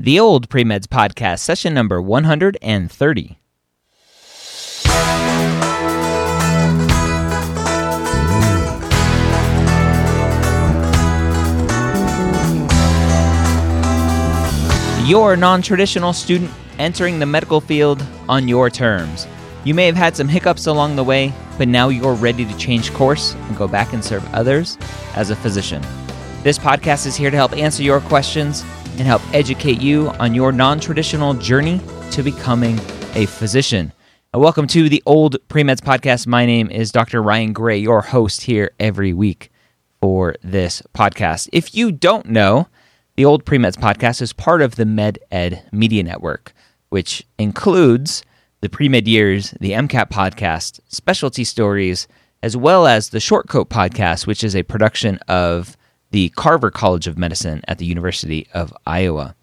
the old Premeds podcast, session number 130. Your non traditional student entering the medical field on your terms. You may have had some hiccups along the way, but now you're ready to change course and go back and serve others as a physician. This podcast is here to help answer your questions and help educate you on your non traditional journey to becoming a physician. And welcome to the Old Premeds Podcast. My name is Dr. Ryan Gray, your host here every week for this podcast. If you don't know, the Old Premeds Podcast is part of the Med Ed Media Network, which includes the Premed Years, the MCAT Podcast, Specialty Stories, as well as the Shortcoat Podcast, which is a production of the Carver College of Medicine at the University of Iowa.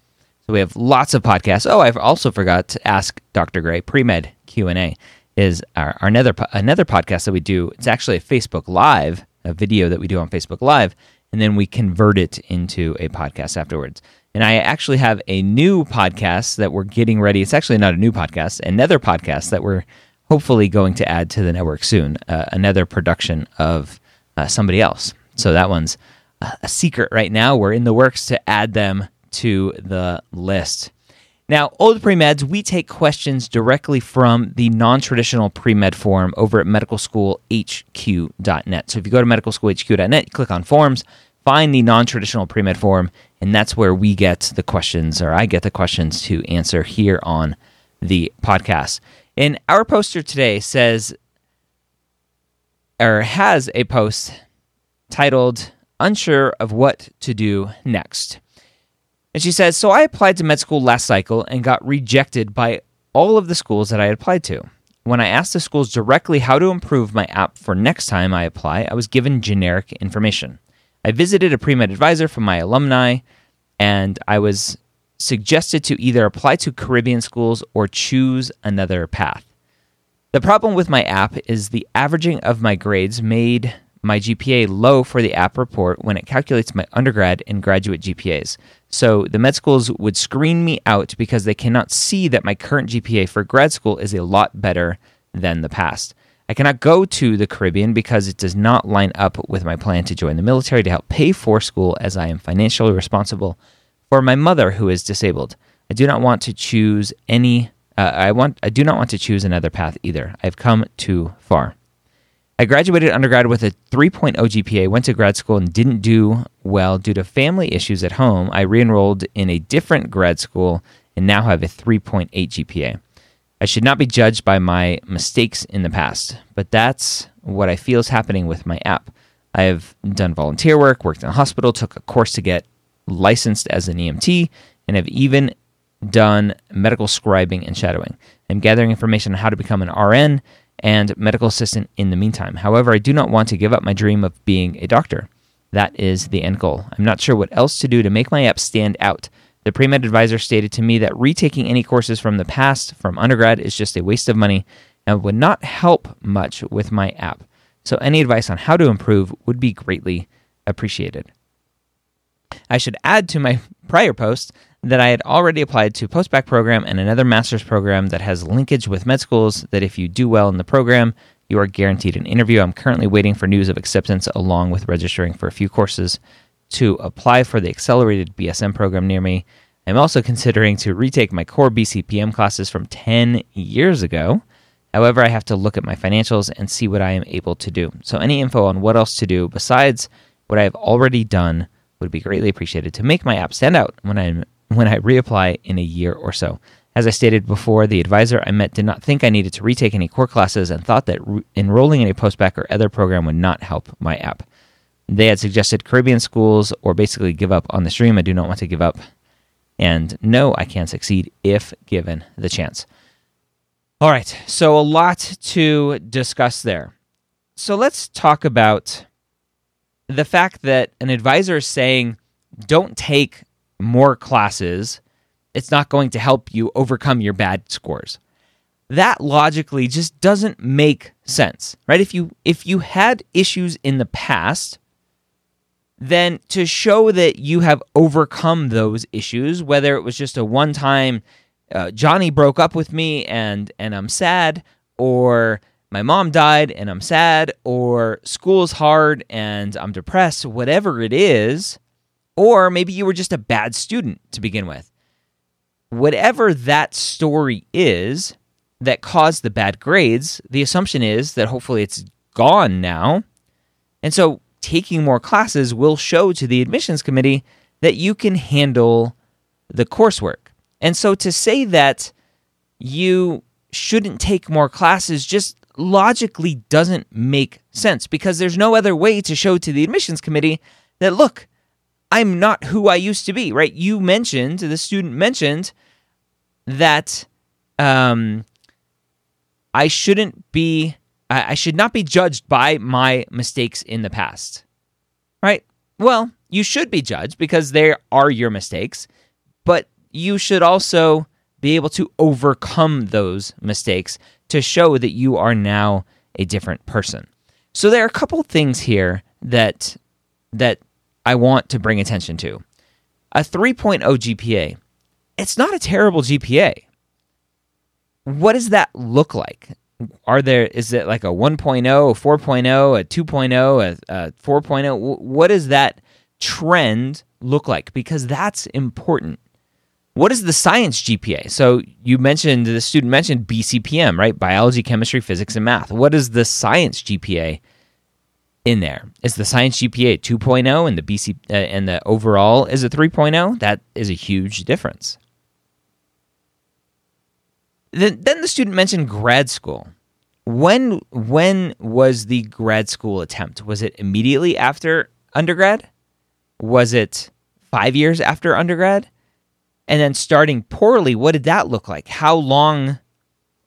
So we have lots of podcasts. Oh, I've also forgot to ask Dr. Gray. Premed Q and A is our, our another another podcast that we do. It's actually a Facebook Live, a video that we do on Facebook Live, and then we convert it into a podcast afterwards. And I actually have a new podcast that we're getting ready. It's actually not a new podcast, another podcast that we're hopefully going to add to the network soon. Uh, another production of uh, somebody else. So that one's a secret right now. We're in the works to add them to the list. Now, Old Premeds, we take questions directly from the non traditional pre med forum over at medicalschoolhq.net. So if you go to medicalschoolhq.net, click on forms, find the non traditional pre med forum, and that's where we get the questions, or I get the questions to answer here on the podcast. And our poster today says, or has a post titled, Unsure of What to Do Next. And she says, So I applied to med school last cycle and got rejected by all of the schools that I applied to. When I asked the schools directly how to improve my app for next time I apply, I was given generic information. I visited a pre med advisor from my alumni, and I was suggested to either apply to Caribbean schools or choose another path. The problem with my app is the averaging of my grades made my GPA low for the app report when it calculates my undergrad and graduate GPAs. So the med schools would screen me out because they cannot see that my current GPA for grad school is a lot better than the past. I cannot go to the Caribbean because it does not line up with my plan to join the military to help pay for school as I am financially responsible for my mother who is disabled. I do not want to choose any uh, I want I do not want to choose another path either. I've come too far. I graduated undergrad with a 3.0 GPA, went to grad school and didn't do well due to family issues at home. I re enrolled in a different grad school and now have a 3.8 GPA. I should not be judged by my mistakes in the past, but that's what I feel is happening with my app. I have done volunteer work, worked in a hospital, took a course to get licensed as an EMT, and have even done medical scribing and shadowing. I'm gathering information on how to become an RN and medical assistant in the meantime. However, I do not want to give up my dream of being a doctor. That is the end goal. I'm not sure what else to do to make my app stand out. The pre med advisor stated to me that retaking any courses from the past from undergrad is just a waste of money and would not help much with my app. So, any advice on how to improve would be greatly appreciated. I should add to my prior post that I had already applied to postbac program and another master's program that has linkage with med schools that if you do well in the program, you are guaranteed an interview. I'm currently waiting for news of acceptance along with registering for a few courses to apply for the accelerated BSM program near me. I'm also considering to retake my core BCPM classes from 10 years ago. However, I have to look at my financials and see what I am able to do. So, any info on what else to do besides what I have already done would be greatly appreciated to make my app stand out when I'm when I reapply in a year or so. As I stated before, the advisor I met did not think I needed to retake any core classes and thought that re- enrolling in a postbac or other program would not help my app. They had suggested Caribbean schools or basically give up on the stream. I do not want to give up. And no, I can succeed if given the chance. All right, so a lot to discuss there. So let's talk about the fact that an advisor is saying, don't take more classes, it's not going to help you overcome your bad scores. That logically just doesn't make sense, right? If you if you had issues in the past, then to show that you have overcome those issues, whether it was just a one time uh, Johnny broke up with me and and I'm sad, or my mom died and I'm sad, or school's hard and I'm depressed, whatever it is, or maybe you were just a bad student to begin with. Whatever that story is that caused the bad grades, the assumption is that hopefully it's gone now. And so taking more classes will show to the admissions committee that you can handle the coursework. And so to say that you shouldn't take more classes just logically doesn't make sense because there's no other way to show to the admissions committee that, look, I'm not who I used to be, right? You mentioned, the student mentioned that um, I shouldn't be I, should not be judged by my mistakes in the past. Right? Well, you should be judged because they are your mistakes, but you should also be able to overcome those mistakes to show that you are now a different person. So there are a couple things here that that I want to bring attention to. A 3.0 GPA. It's not a terrible GPA. What does that look like? are there is it like a 1.0 a 4.0 a 2.0 a, a 4.0 what does that trend look like because that's important what is the science gpa so you mentioned the student mentioned bcpm right biology chemistry physics and math what is the science gpa in there is the science gpa 2.0 and the bc uh, and the overall is a 3.0 that is a huge difference then, then the student mentioned grad school. When when was the grad school attempt? Was it immediately after undergrad? Was it five years after undergrad? And then starting poorly, what did that look like? How long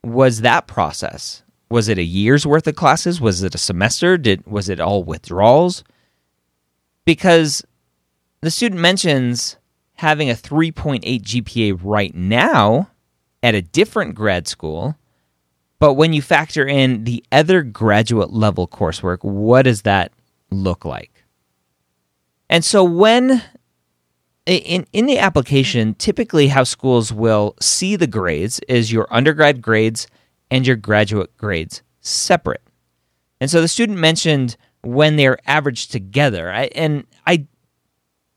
was that process? Was it a year's worth of classes? Was it a semester? Did was it all withdrawals? Because the student mentions having a 3.8 GPA right now at a different grad school. But when you factor in the other graduate level coursework, what does that look like? And so when in in the application, typically how schools will see the grades is your undergrad grades and your graduate grades separate. And so the student mentioned when they're averaged together. I, and I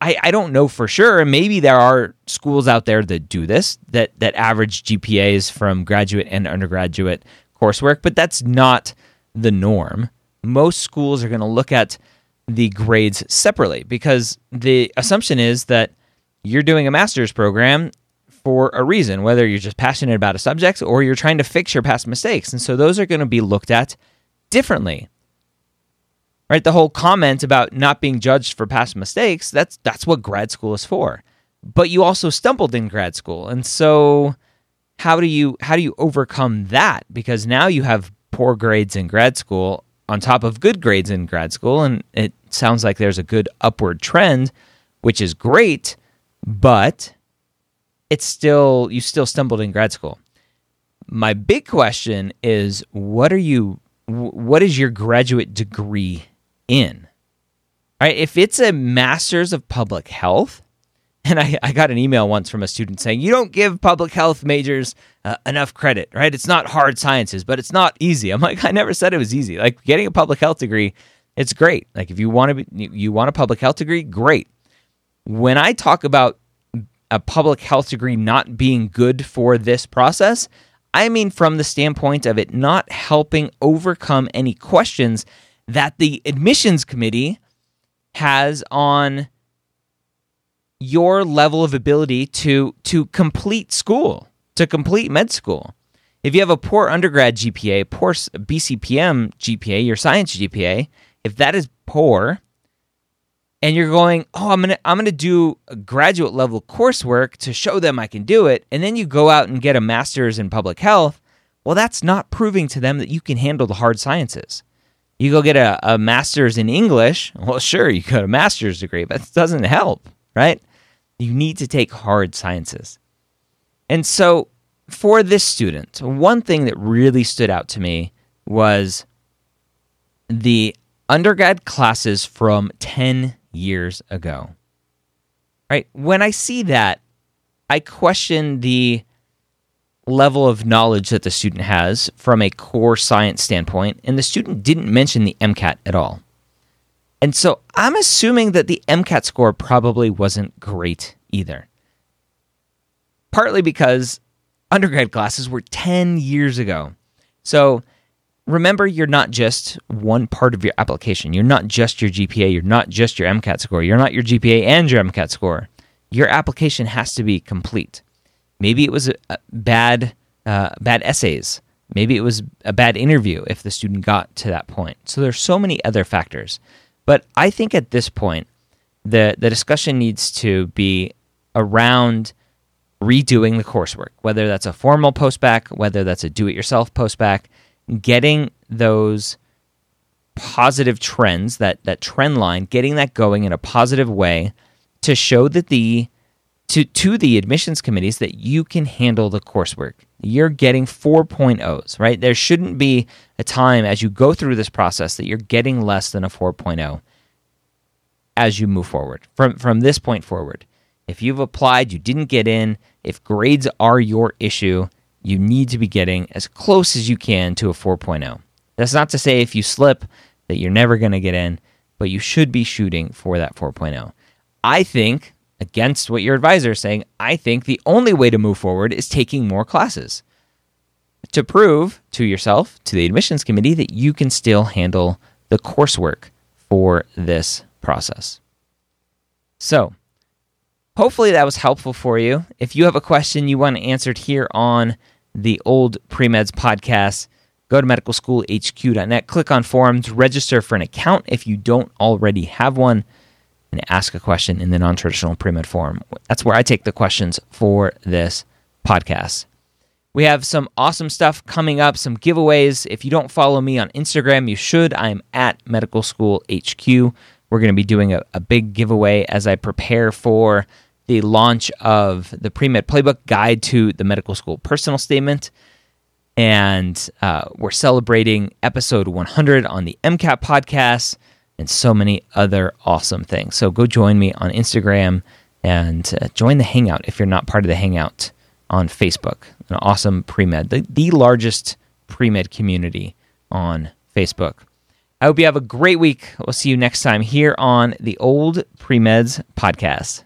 I, I don't know for sure. And maybe there are schools out there that do this, that, that average GPAs from graduate and undergraduate coursework, but that's not the norm. Most schools are going to look at the grades separately because the assumption is that you're doing a master's program for a reason, whether you're just passionate about a subject or you're trying to fix your past mistakes. And so those are going to be looked at differently right? The whole comment about not being judged for past mistakes, that's that's what grad school is for. But you also stumbled in grad school. And so how do you how do you overcome that? Because now you have poor grades in grad school on top of good grades in grad school and it sounds like there's a good upward trend, which is great, but it's still you still stumbled in grad school. My big question is what are you what is your graduate degree in. Right? If it's a master's of public health, and I, I got an email once from a student saying, you don't give public health majors uh, enough credit, right? It's not hard sciences, but it's not easy. I'm like, I never said it was easy. Like getting a public health degree, it's great. Like if you want to, be, you want a public health degree, great. When I talk about a public health degree not being good for this process, I mean from the standpoint of it not helping overcome any questions that the admissions committee has on your level of ability to to complete school, to complete med school. If you have a poor undergrad GPA, poor BCPM GPA, your science GPA, if that is poor, and you're going, oh, I'm gonna I'm gonna do graduate level coursework to show them I can do it, and then you go out and get a master's in public health, well, that's not proving to them that you can handle the hard sciences. You go get a, a master's in English. Well, sure, you got a master's degree, but it doesn't help, right? You need to take hard sciences. And so, for this student, one thing that really stood out to me was the undergrad classes from 10 years ago. Right? When I see that, I question the level of knowledge that the student has from a core science standpoint, and the student didn't mention the MCAT at all. And so I'm assuming that the MCAT score probably wasn't great either. Partly because undergrad classes were 10 years ago. So remember, you're not just one part of your application. You're not just your GPA. You're not just your MCAT score. You're not your GPA and your MCAT score. Your application has to be complete. Maybe it was a, bad, uh, bad essays. Maybe it was a bad interview if the student got to that point. So there's so many other factors. But I think at this point, the the discussion needs to be around redoing the coursework, whether that's a formal postbac, whether that's a do-it-yourself postbac, getting those positive trends, that that trend line, getting that going in a positive way to show that the to to the admissions committees that you can handle the coursework. You're getting 4.0s, right? There shouldn't be a time as you go through this process that you're getting less than a 4.0 as you move forward. From from this point forward. If you've applied, you didn't get in, if grades are your issue, you need to be getting as close as you can to a 4.0. That's not to say if you slip that you're never going to get in, but you should be shooting for that 4.0. I think against what your advisor is saying, I think the only way to move forward is taking more classes to prove to yourself, to the admissions committee, that you can still handle the coursework for this process. So, hopefully that was helpful for you. If you have a question you want answered here on the old Premeds podcast, go to medicalschoolhq.net, click on forums, register for an account if you don't already have one and ask a question in the non traditional pre med form. That's where I take the questions for this podcast. We have some awesome stuff coming up, some giveaways. If you don't follow me on Instagram, you should. I'm at Medical School HQ. We're going to be doing a, a big giveaway as I prepare for the launch of the pre med playbook guide to the medical school personal statement. And uh, we're celebrating episode 100 on the MCAT podcast and so many other awesome things. So go join me on Instagram and uh, join the Hangout if you're not part of the Hangout on Facebook. An awesome pre med, the, the largest pre med community on Facebook. I hope you have a great week. We'll see you next time here on the Old Pre Meds Podcast.